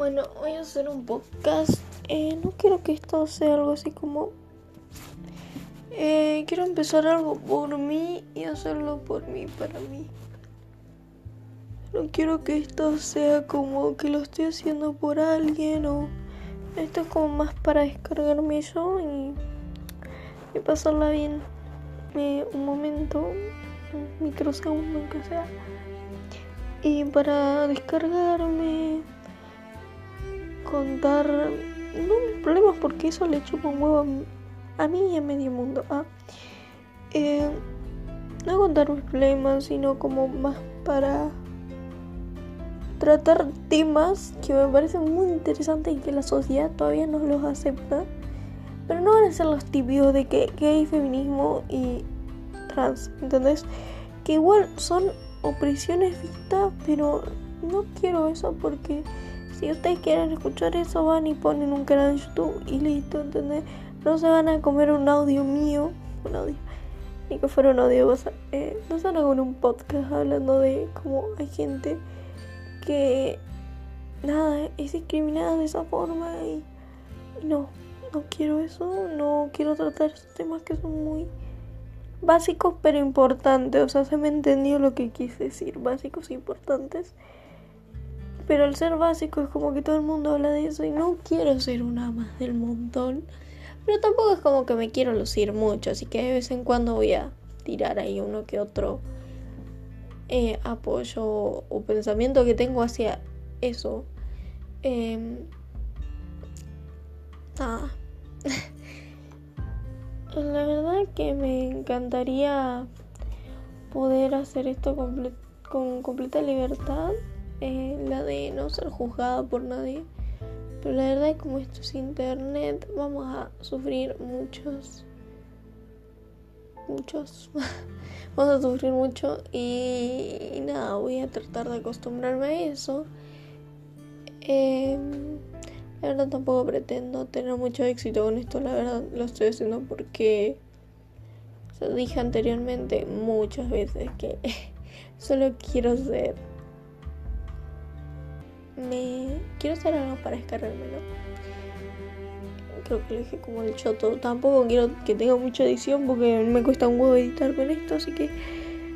Bueno, voy a hacer un podcast. Eh, no quiero que esto sea algo así como... Eh, quiero empezar algo por mí y hacerlo por mí, para mí. No quiero que esto sea como que lo estoy haciendo por alguien o... Esto es como más para descargarme yo y, y pasarla bien eh, un momento, un microsegundo aunque sea. Y para descargarme contar no mis problemas porque eso le chupa un huevo a mí y a medio mundo. Ah, eh, no contar mis problemas, sino como más para tratar temas que me parecen muy interesantes y que la sociedad todavía no los acepta. Pero no van a ser los típicos de que gay, feminismo y trans, ¿entendés? Que igual son opresiones vistas, pero no quiero eso porque si ustedes quieren escuchar eso, van y ponen un canal de YouTube y listo, ¿entendés? No se van a comer un audio mío, un audio, ni que fuera un audio, eh, no se van a comer un podcast hablando de cómo hay gente que, nada, es discriminada de esa forma y, y no, no quiero eso, no quiero tratar esos temas que son muy básicos pero importantes, o sea, se me entendió lo que quise decir, básicos e importantes. Pero al ser básico es como que todo el mundo habla de eso y no quiero ser una más del montón. Pero tampoco es como que me quiero lucir mucho, así que de vez en cuando voy a tirar ahí uno que otro eh, apoyo o pensamiento que tengo hacia eso. Nada. La verdad que me encantaría poder hacer esto con completa libertad eh, la de no ser juzgada por nadie. Pero la verdad es como esto es internet, vamos a sufrir muchos, muchos, vamos a sufrir mucho y, nada, voy a tratar de acostumbrarme a eso. Em, la verdad tampoco pretendo tener mucho éxito con esto, la verdad lo estoy haciendo porque se dije anteriormente muchas veces que solo quiero ser me quiero hacer algo para descargármelo. Creo que lo dije como el choto. Tampoco quiero que tenga mucha edición porque me cuesta un huevo editar con esto, así que.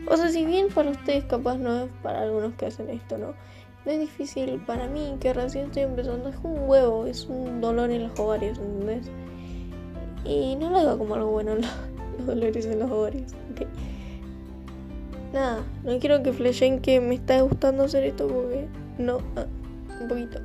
O sea, si bien para ustedes capaz no es para algunos que hacen esto, ¿no? No es difícil para mí, que recién estoy empezando, es un huevo, es un dolor en los ovarios, ¿entendés? Y no lo hago como algo bueno, los, dolores en los ovarios. Nada, no quiero que flashen que me está gustando hacer esto porque no. Ah un poquito.